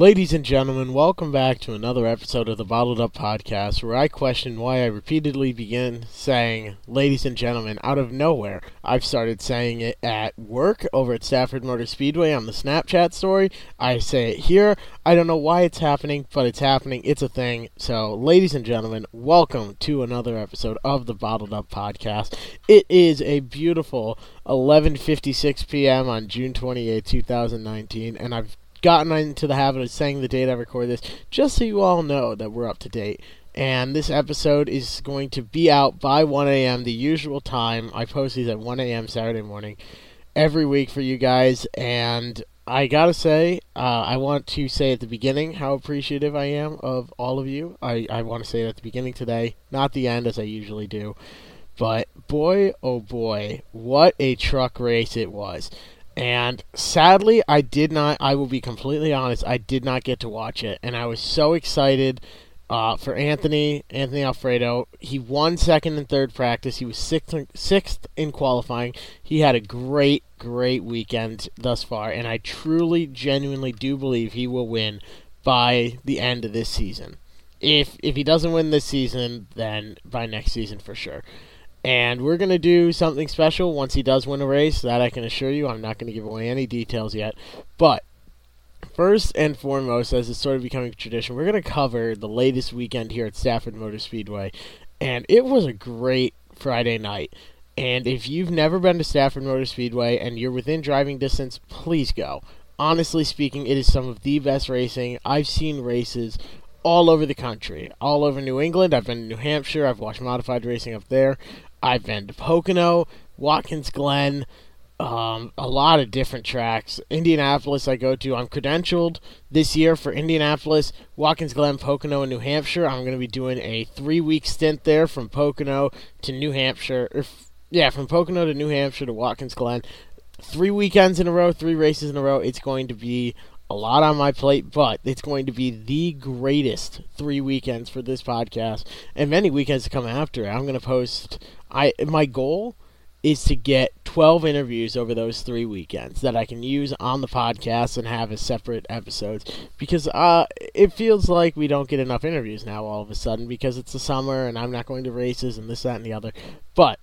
Ladies and gentlemen, welcome back to another episode of the Bottled Up Podcast, where I question why I repeatedly begin saying, ladies and gentlemen, out of nowhere. I've started saying it at work over at Stafford Motor Speedway on the Snapchat story. I say it here. I don't know why it's happening, but it's happening. It's a thing. So, ladies and gentlemen, welcome to another episode of the Bottled Up Podcast. It is a beautiful 11:56 p.m. on June 28, 2019, and I've gotten into the habit of saying the date I record this, just so you all know that we're up to date. And this episode is going to be out by 1 a.m., the usual time. I post these at 1 a.m. Saturday morning every week for you guys. And I gotta say, uh, I want to say at the beginning how appreciative I am of all of you. I, I want to say it at the beginning today, not the end as I usually do. But boy, oh boy, what a truck race it was. And sadly, I did not, I will be completely honest, I did not get to watch it. And I was so excited uh, for Anthony, Anthony Alfredo. He won second and third practice. He was sixth, sixth in qualifying. He had a great, great weekend thus far. And I truly, genuinely do believe he will win by the end of this season. If, if he doesn't win this season, then by next season for sure. And we're going to do something special once he does win a race. That I can assure you. I'm not going to give away any details yet. But first and foremost, as it's sort of becoming a tradition, we're going to cover the latest weekend here at Stafford Motor Speedway. And it was a great Friday night. And if you've never been to Stafford Motor Speedway and you're within driving distance, please go. Honestly speaking, it is some of the best racing. I've seen races all over the country, all over New England. I've been to New Hampshire. I've watched modified racing up there. I've been to Pocono, Watkins Glen, um, a lot of different tracks. Indianapolis, I go to. I'm credentialed this year for Indianapolis, Watkins Glen, Pocono, and New Hampshire. I'm going to be doing a three week stint there from Pocono to New Hampshire. Or, yeah, from Pocono to New Hampshire to Watkins Glen. Three weekends in a row, three races in a row. It's going to be a lot on my plate, but it's going to be the greatest three weekends for this podcast and many weekends to come after. I'm going to post I my goal is to get 12 interviews over those three weekends that I can use on the podcast and have as separate episodes because uh, it feels like we don't get enough interviews now all of a sudden because it's the summer and I'm not going to races and this, that, and the other. But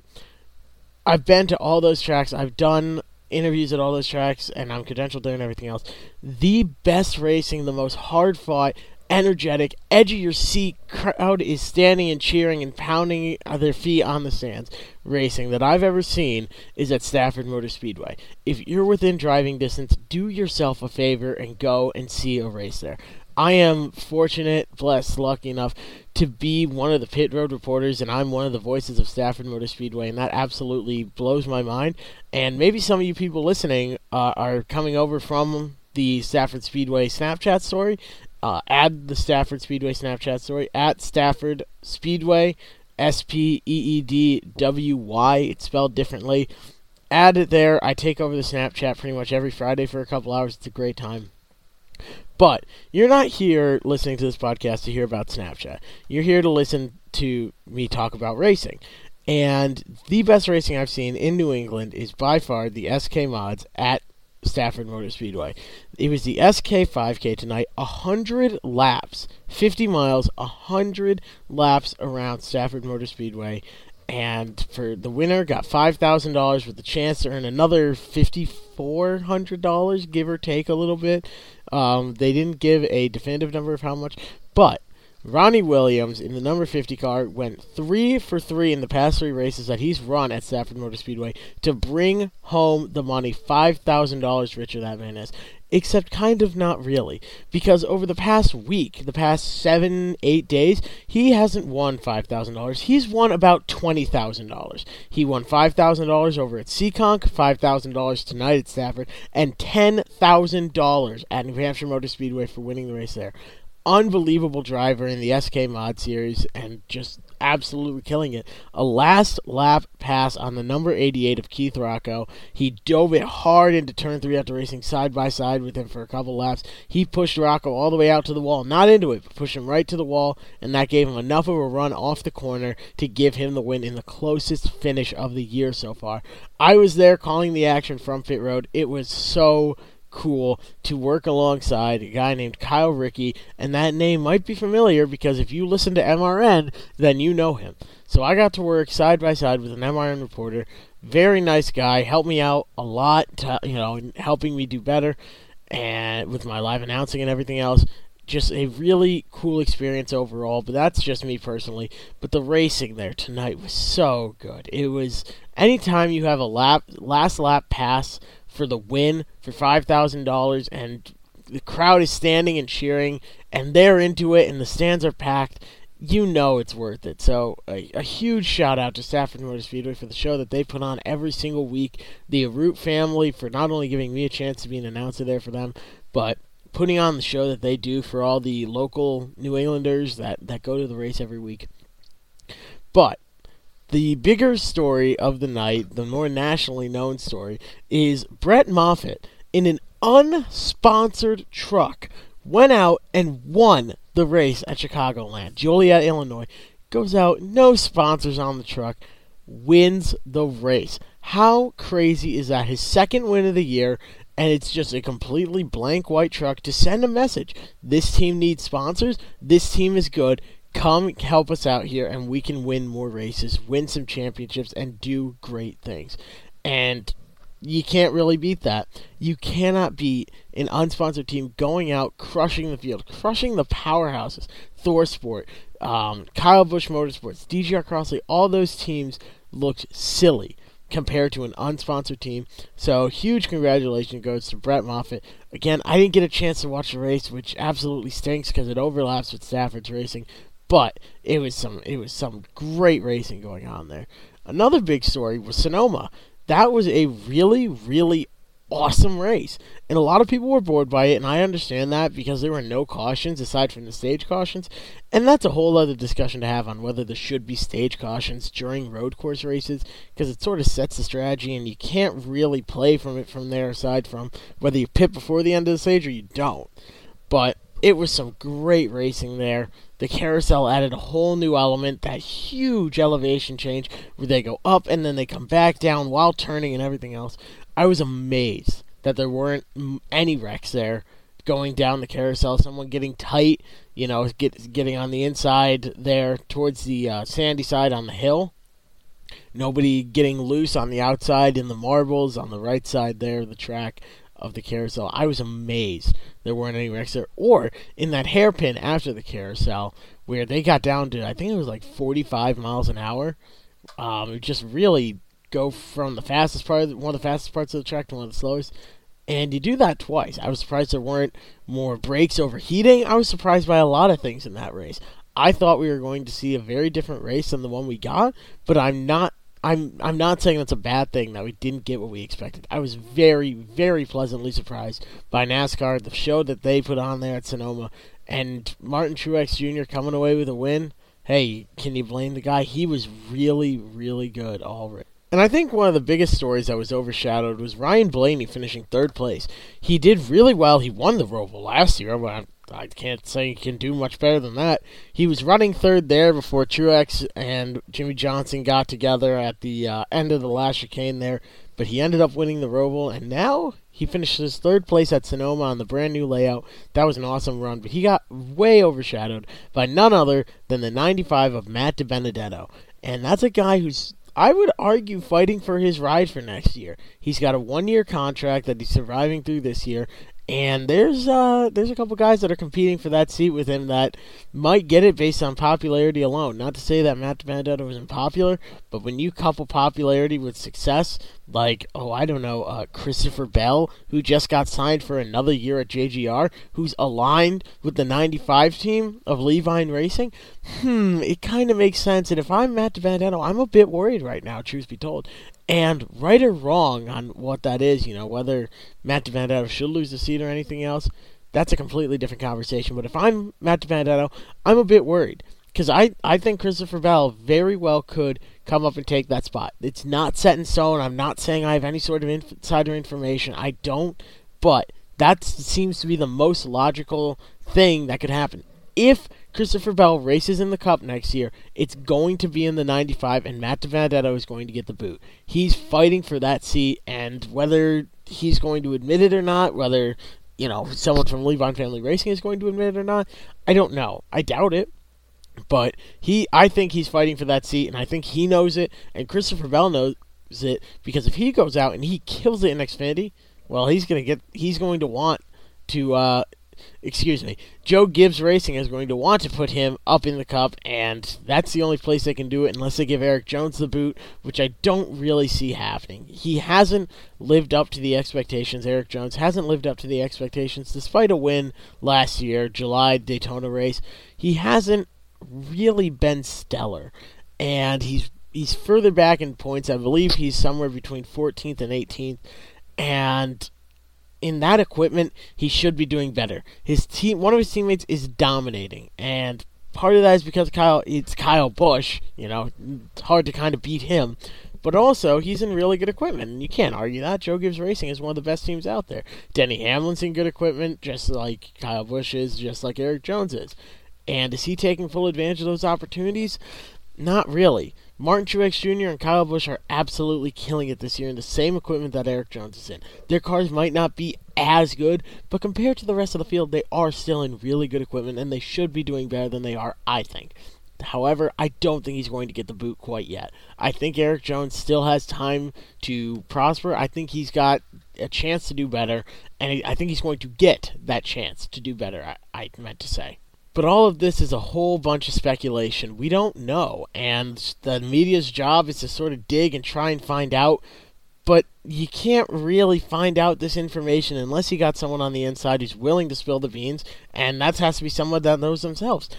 I've been to all those tracks. I've done interviews at all those tracks and I'm credentialed there and everything else. The best racing, the most hard fought, energetic, edge of your seat crowd is standing and cheering and pounding their feet on the stands racing that I've ever seen is at Stafford Motor Speedway. If you're within driving distance, do yourself a favor and go and see a race there. I am fortunate, blessed, lucky enough to be one of the pit road reporters, and I'm one of the voices of Stafford Motor Speedway, and that absolutely blows my mind. And maybe some of you people listening uh, are coming over from the Stafford Speedway Snapchat story, uh, add the Stafford Speedway Snapchat story at Stafford Speedway, S P E E D W Y. It's spelled differently. Add it there. I take over the Snapchat pretty much every Friday for a couple hours. It's a great time. But you're not here listening to this podcast to hear about Snapchat. You're here to listen to me talk about racing. And the best racing I've seen in New England is by far the SK Mods at Stafford Motor Speedway. It was the SK 5K tonight, 100 laps, 50 miles, 100 laps around Stafford Motor Speedway. And for the winner, got $5,000 with the chance to earn another $5,400, give or take a little bit. Um, they didn't give a definitive number of how much, but Ronnie Williams in the number 50 car went three for three in the past three races that he's run at Stafford Motor Speedway to bring home the money. $5,000 richer that man is. Except kind of not really. Because over the past week, the past seven, eight days, he hasn't won $5,000. He's won about $20,000. He won $5,000 over at Seekonk, $5,000 tonight at Stafford, and $10,000 at New Hampshire Motor Speedway for winning the race there unbelievable driver in the SK Mod Series and just absolutely killing it. A last lap pass on the number 88 of Keith Rocco. He dove it hard into turn three after racing side by side with him for a couple laps. He pushed Rocco all the way out to the wall, not into it, but pushed him right to the wall, and that gave him enough of a run off the corner to give him the win in the closest finish of the year so far. I was there calling the action from pit road. It was so cool to work alongside a guy named Kyle Rickey, and that name might be familiar because if you listen to MRN, then you know him. So I got to work side by side with an MRN reporter, very nice guy, helped me out a lot, to, you know, helping me do better, and with my live announcing and everything else just a really cool experience overall, but that's just me personally. But the racing there tonight was so good. It was anytime you have a lap last lap pass for the win for five thousand dollars and the crowd is standing and cheering and they're into it and the stands are packed, you know it's worth it. So a, a huge shout out to Stafford Motor Speedway for the show that they put on every single week. The Root family for not only giving me a chance to be an announcer there for them, but putting on the show that they do for all the local New Englanders that, that go to the race every week. But the bigger story of the night, the more nationally known story, is Brett Moffitt in an unsponsored truck went out and won the race at Chicagoland. Joliet, Illinois. Goes out, no sponsors on the truck, wins the race. How crazy is that? His second win of the year, and it's just a completely blank white truck to send a message. This team needs sponsors. This team is good. Come help us out here, and we can win more races, win some championships, and do great things. And you can't really beat that. You cannot beat an unsponsored team going out, crushing the field, crushing the powerhouses. ThorSport, um, Kyle Busch Motorsports, DGR Crosley, all those teams looked silly compared to an unsponsored team. So huge congratulations goes to Brett Moffitt. Again, I didn't get a chance to watch the race, which absolutely stinks because it overlaps with Stafford's racing. But it was some it was some great racing going on there. Another big story was Sonoma. That was a really really awesome race. And a lot of people were bored by it, and I understand that because there were no cautions aside from the stage cautions. And that's a whole other discussion to have on whether there should be stage cautions during road course races because it sort of sets the strategy, and you can't really play from it from there aside from whether you pit before the end of the stage or you don't. But it was some great racing there. The carousel added a whole new element, that huge elevation change where they go up and then they come back down while turning and everything else. I was amazed that there weren't any wrecks there going down the carousel. Someone getting tight, you know, get, getting on the inside there towards the uh, sandy side on the hill. Nobody getting loose on the outside in the marbles on the right side there of the track of the carousel. I was amazed there weren't any wrecks there. Or in that hairpin after the carousel where they got down to, I think it was like 45 miles an hour. Um, it just really go from the fastest part, one of the fastest parts of the track to one of the slowest. And you do that twice. I was surprised there weren't more brakes overheating. I was surprised by a lot of things in that race. I thought we were going to see a very different race than the one we got, but I'm not I'm I'm not saying that's a bad thing that we didn't get what we expected. I was very very pleasantly surprised by NASCAR, the show that they put on there at Sonoma, and Martin Truex Jr. coming away with a win. Hey, can you blame the guy? He was really really good all right. And I think one of the biggest stories that was overshadowed was Ryan Blaney finishing third place. He did really well. He won the Roval last year, I can't say he can do much better than that. He was running third there before Truex and Jimmie Johnson got together at the uh, end of the last chicane there, but he ended up winning the Roval, and now he finishes third place at Sonoma on the brand new layout. That was an awesome run, but he got way overshadowed by none other than the 95 of Matt DiBenedetto. And that's a guy who's I would argue fighting for his ride for next year. He's got a one year contract that he's surviving through this year, and there's uh there's a couple guys that are competing for that seat with him that might get it based on popularity alone. Not to say that Matt Benedetto was unpopular, but when you couple popularity with success, like oh I don't know, uh, Christopher Bell, who just got signed for another year at JGR, who's aligned with the '95 team of Leavine Racing, hmm, it kind of makes sense. And if I'm Matt Benedetto, I'm a bit worried right now, truth be told. And right or wrong on what that is, you know, whether Matt DiBenedetto should lose the seat or anything else, that's a completely different conversation. But if I'm Matt DiBenedetto, I'm a bit worried because I, I think Christopher Bell very well could come up and take that spot. It's not set in stone. I'm not saying I have any sort of insider information. I don't, but that seems to be the most logical thing that could happen. If Christopher Bell races in the Cup next year, it's going to be in the 95, and Matt DiBenedetto is going to get the boot. He's fighting for that seat, and whether he's going to admit it or not, whether you know someone from Leavine Family Racing is going to admit it or not, I don't know. I doubt it. But he, I think he's fighting for that seat, and I think he knows it, and Christopher Bell knows it because if he goes out and he kills it in Xfinity, well, he's gonna get, he's going to want to uh, excuse me, Joe Gibbs Racing is going to want to put him up in the cup, and that's the only place they can do it unless they give Erik Jones the boot, which I don't really see happening. He hasn't lived up to the expectations. Erik Jones hasn't lived up to the expectations despite a win last year, July Daytona race. He hasn't really been stellar, and he's he's further back in points. I believe he's somewhere between 14th and 18th, and in that equipment, he should be doing better. His team, one of his teammates, is dominating, and part of that is because Kyle, it's Kyle Busch. You know, it's hard to kind of beat him. But also, he's in really good equipment, and you can't argue that. Joe Gibbs Racing is one of the best teams out there. Denny Hamlin's in good equipment, just like Kyle Busch is, just like Erik Jones is. And is he taking full advantage of those opportunities? Not really. Martin Truex Jr. and Kyle Busch are absolutely killing it this year in the same equipment that Erik Jones is in. Their cars might not be as good, but compared to the rest of the field, they are still in really good equipment, and they should be doing better than they are, I think. However, I don't think he's going to get the boot quite yet. I think Erik Jones still has time to prosper. I think he's got a chance to do better, and I think he's going to get that chance to do better, I, I meant to say. But all of this is a whole bunch of speculation. We don't know. And the media's job is to sort of dig and try and find out. But you can't really find out this information unless you got someone on the inside who's willing to spill the beans. And that has to be someone that knows themselves.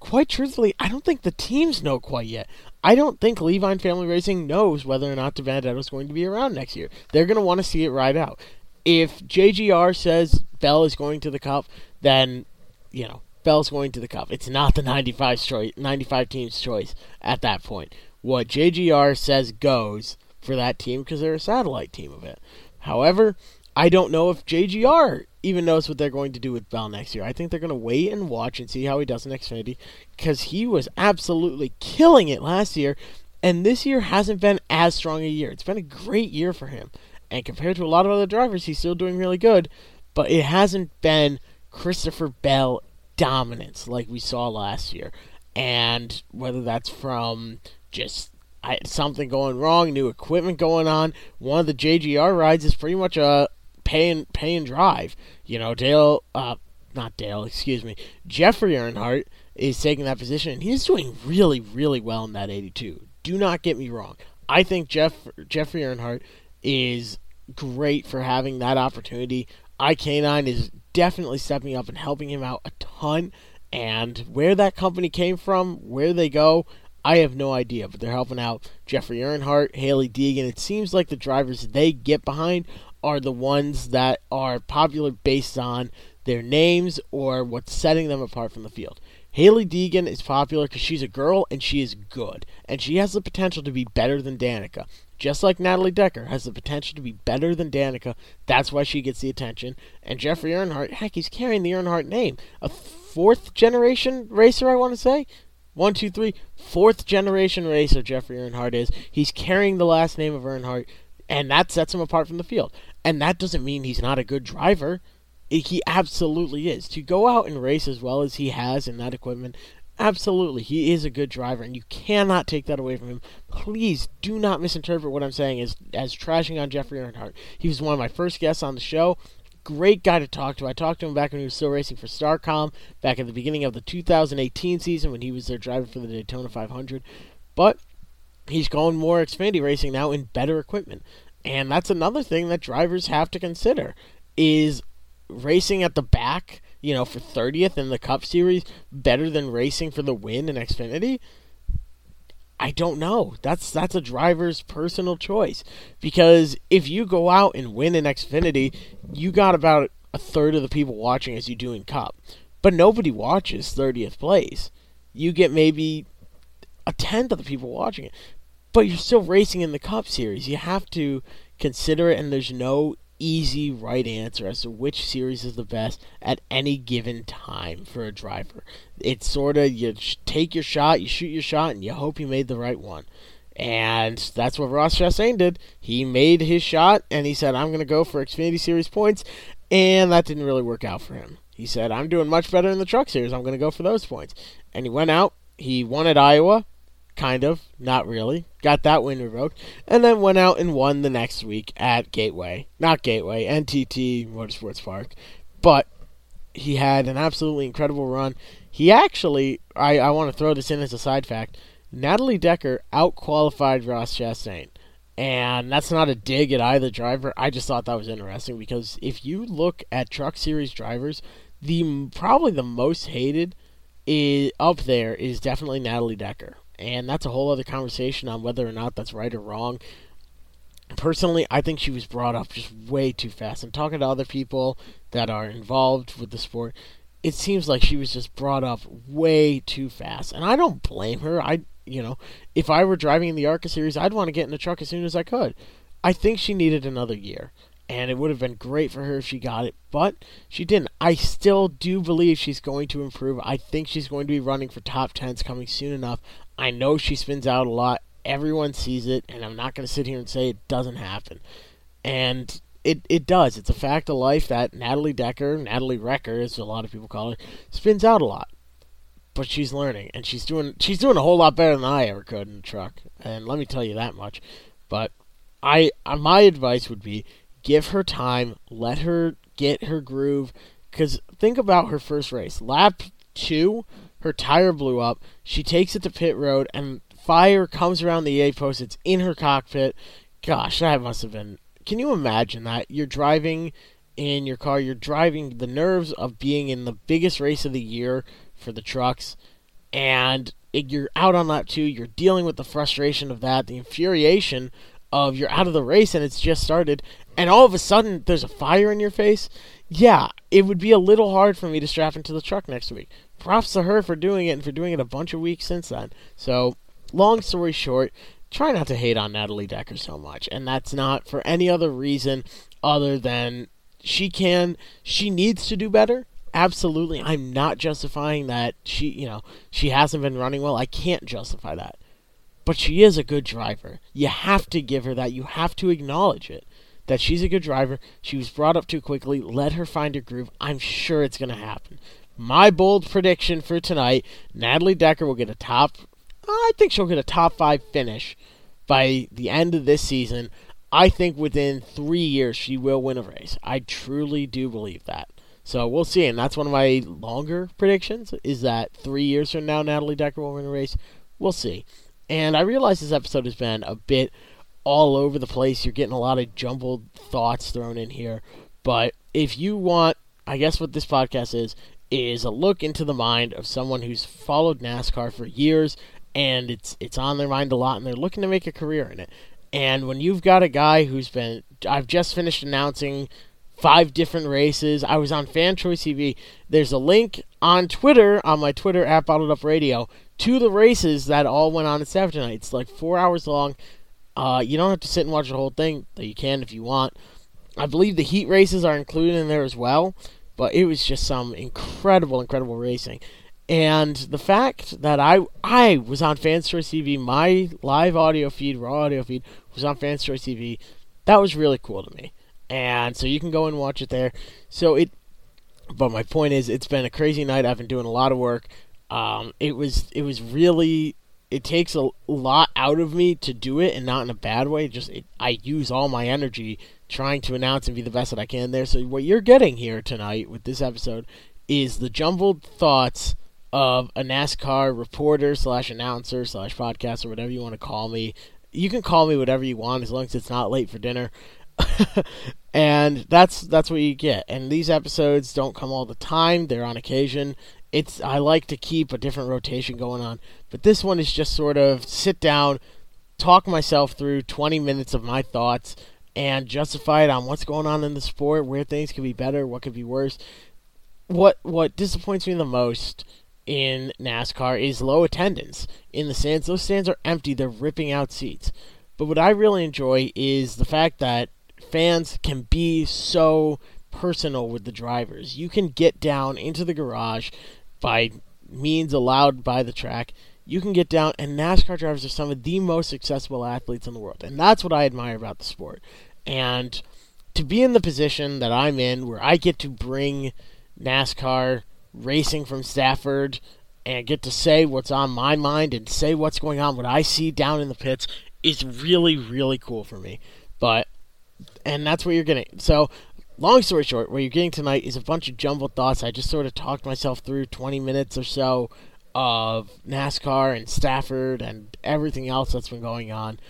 Quite truthfully, I don't think the teams know quite yet. I don't think Leavine Family Racing knows whether or not DiBenedetto is going to be around next year. They're going to want to see it ride out. If JGR says Bell is going to the Cup, then, you know, Bell's going to the Cup. It's not the 95 choice, 95 team's choice at that point. What JGR says goes for that team because they're a satellite team of it. However, I don't know if JGR even knows what they're going to do with Bell next year. I think they're going to wait and watch and see how he does in Xfinity because he was absolutely killing it last year, and this year hasn't been as strong a year. It's been a great year for him, and compared to a lot of other drivers, he's still doing really good, but it hasn't been Christopher Bell dominance like we saw last year. And whether that's from just something going wrong, new equipment going on, one of the JGR rides is pretty much a pay and pay and drive. You know, Dale, uh, not Dale, excuse me, Jeffrey Earnhardt is taking that position, and he's doing really, really well in that 82. Do not get me wrong. I think Jeff Jeffrey Earnhardt is great for having that opportunity. iK9 is definitely stepping up and helping him out a ton. And where that company came from, where they go, I have no idea. But they're helping out Jeffrey Earnhardt, Hailie Deegan. It seems like the drivers they get behind are the ones that are popular based on their names or what's setting them apart from the field. Hailie Deegan is popular because she's a girl and she is good, and she has the potential to be better than Danica just like Natalie Decker, has the potential to be better than Danica. That's why she gets the attention. And Jeffrey Earnhardt, heck, he's carrying the Earnhardt name. A fourth generation racer, I want to say. One, two, three, fourth generation racer Jeffrey Earnhardt is. He's carrying the last name of Earnhardt, and that sets him apart from the field. And that doesn't mean he's not a good driver. He absolutely is. To go out and race as well as he has in that equipment Absolutely, he is a good driver, and you cannot take that away from him. Please do not misinterpret what I'm saying as as trashing on Jeffrey Earnhardt. He was one of my first guests on the show. Great guy to talk to. I talked to him back when he was still racing for Starcom, back at the beginning of the 2018 season when he was their driver for the Daytona 500. But he's going more Xfinity racing now in better equipment, and that's another thing that drivers have to consider: is racing at the back you know, for 30th in the Cup Series better than racing for the win in Xfinity? I don't know. That's that's a driver's personal choice because if you go out and win in Xfinity, you got about a third of the people watching as you do in Cup. But nobody watches 30th place. You get maybe a tenth of the people watching it. But you're still racing in the Cup Series. You have to consider it, and there's no easy right answer as to which series is the best at any given time for a driver. It's sort of you take your shot, you shoot your shot, and you hope you made the right one. And that's what Ross Chastain did. He made his shot and he said, I'm going to go for Xfinity Series points. And that didn't really work out for him. He said, I'm doing much better in the Truck Series. I'm going to go for those points. And he went out. He won at Iowa. Kind of. Not really. Got that win revoked. And then went out and won the next week at Gateway. Not Gateway, NTT Motorsports Park. But he had an absolutely incredible run. He actually, I, I want to throw this in as a side fact Natalie Decker outqualified Ross Chastain. And that's not a dig at either driver. I just thought that was interesting because if you look at Truck Series drivers, the probably the most hated is up there is definitely Natalie Decker. And that's a whole other conversation on whether or not that's right or wrong. Personally, I think she was brought up just way too fast. And talking to other people that are involved with the sport, it seems like she was just brought up way too fast. And I don't blame her. I you know, if I were driving in the ARCA series, I'd want to get in the truck as soon as I could. I think she needed another year, and it would have been great for her if she got it, but she didn't. I still do believe she's going to improve. I think she's going to be running for top tens coming soon enough. I know she spins out a lot. Everyone sees it, and I'm not going to sit here and say it doesn't happen. And it, it does. It's a fact of life that Natalie Decker, Natalie Recker, as a lot of people call her, spins out a lot but she's learning and she's doing she's doing a whole lot better than I ever could in the truck. And let me tell you that much. But I uh, my advice would be give her time, let her get her groove cuz think about her first race. Lap 2, her tire blew up. She takes it to pit road and fire comes around the A post. It's in her cockpit. Gosh, that must have been Can you imagine that? You're driving in your car, you're driving the nerves of being in the biggest race of the year for the trucks, and you're out on lap two. You're dealing with the frustration of that, the infuriation of you're out of the race and it's just started, and all of a sudden there's a fire in your face. Yeah, it would be a little hard for me to strap into the truck next week. Props to her for doing it and for doing it a bunch of weeks since then. So, long story short, try not to hate on Natalie Decker so much, and that's not for any other reason other than she can, she needs to do better absolutely I'm not justifying that she, you know, she hasn't been running well. I can't justify that. But she is a good driver. You have to give her that. You have to acknowledge it. That she's a good driver. She was brought up too quickly. Let her find her groove. I'm sure it's going to happen. My bold prediction for tonight Natalie Decker will get a top, I think she'll get a top five finish by the end of this season. I think within three years she will win a race. I truly do believe that. So we'll see, and that's one of my longer predictions. Is that three years from now, Natalie Decker will win a race? We'll see. And I realize this episode has been a bit all over the place. You're getting a lot of jumbled thoughts thrown in here. But if you want, I guess what this podcast is, is a look into the mind of someone who's followed NASCAR for years and it's it's on their mind a lot and they're looking to make a career in it. And when you've got a guy who's been I've just finished announcing five different races. I was on Fan Choice TV. There's a link on Twitter, on my Twitter at Bottled Up Radio, to the races that all went on at Saturday night. It's like four hours long. Uh, you don't have to sit and watch the whole thing, though you can if you want. I believe the heat races are included in there as well, but it was just some incredible, incredible racing. And the fact that I I was on Fans Choice TV, my live audio feed, raw audio feed, was on Fans Choice TV, that was really cool to me and so you can go and watch it there. So it, but my point is, it's been a crazy night. I've been doing a lot of work. Um, it was it was really it takes a lot out of me to do it, and not in a bad way. Just it, I use all my energy trying to announce and be the best that I can there. So what you're getting here tonight with this episode is the jumbled thoughts of a NASCAR reporter slash announcer slash podcast or whatever you want to call me. You can call me whatever you want as long as it's not late for dinner. and that's that's what you get. And these episodes don't come all the time; they're on occasion. It's I like to keep a different rotation going on, but this one is just sort of sit down, talk myself through 20 minutes of my thoughts, and justify it on what's going on in the sport, where things could be better, what could be worse. What what disappoints me the most in NASCAR is low attendance in the stands. Those stands are empty; they're ripping out seats. But what I really enjoy is the fact that fans can be so personal with the drivers. You can get down into the garage by means allowed by the track. you can get down, and NASCAR drivers are some of the most successful athletes in the world. And that's what I admire about the sport. And to be in the position that I'm in, where I get to bring NASCAR racing from Stafford and get to say what's on my mind and say what's going on, what I see down in the pits, is really, really cool for me. But, and that's what you're getting. So, long story short, what you're getting tonight is a bunch of jumbled thoughts. I just sort of talked myself through 20 minutes or so of NASCAR and Stafford and everything else that's been going on.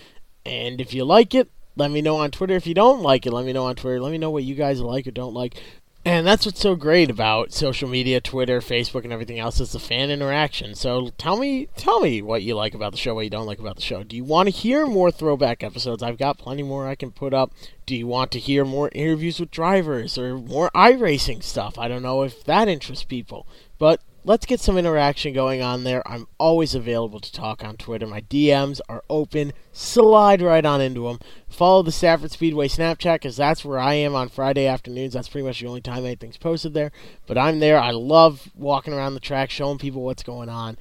And if you like it, let me know on Twitter. If you don't like it, let me know on Twitter. Let me know what you guys like or don't like. And that's what's so great about social media, Twitter, Facebook, and everything else is the fan interaction. So tell me, tell me what you like about the show, what you don't like about the show. Do you want to hear more throwback episodes? I've got plenty more I can put up. Do you want to hear more interviews with drivers or more iRacing stuff? I don't know if that interests people, but let's get some interaction going on there. I'm always available to talk on Twitter. My DMs are open. Slide right on into them. Follow the Stafford Speedway Snapchat because that's where I am on Friday afternoons. That's pretty much the only time anything's posted there. But I'm there. I love walking around the track, showing people what's going on.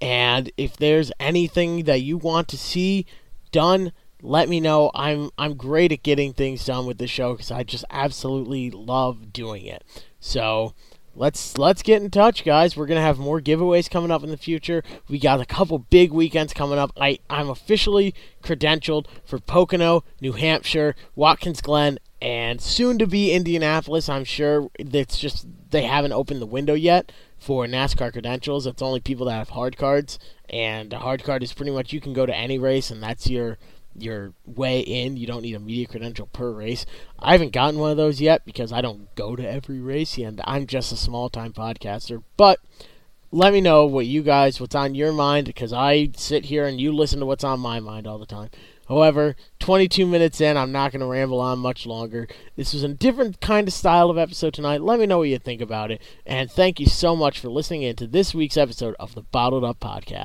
And if there's anything that you want to see done, let me know. I'm I'm great at getting things done with the show because I just absolutely love doing it. So let's let's get in touch, guys. We're gonna have more giveaways coming up in the future. We got a couple big weekends coming up. I I'm officially credentialed for Pocono, New Hampshire, Watkins Glen, and soon to be Indianapolis. I'm sure it's just they haven't opened the window yet for NASCAR credentials. It's only people that have hard cards, and a hard card is pretty much you can go to any race, and that's your your way in. You don't need a media credential per race. I haven't gotten one of those yet because I don't go to every race and I'm just a small time podcaster. But let me know what you guys, what's on your mind because I sit here and you listen to what's on my mind all the time. However, 22 minutes in, I'm not going to ramble on much longer. This was a different kind of style of episode tonight. Let me know what you think about it. And thank you so much for listening in to this week's episode of the Bottled Up Podcast.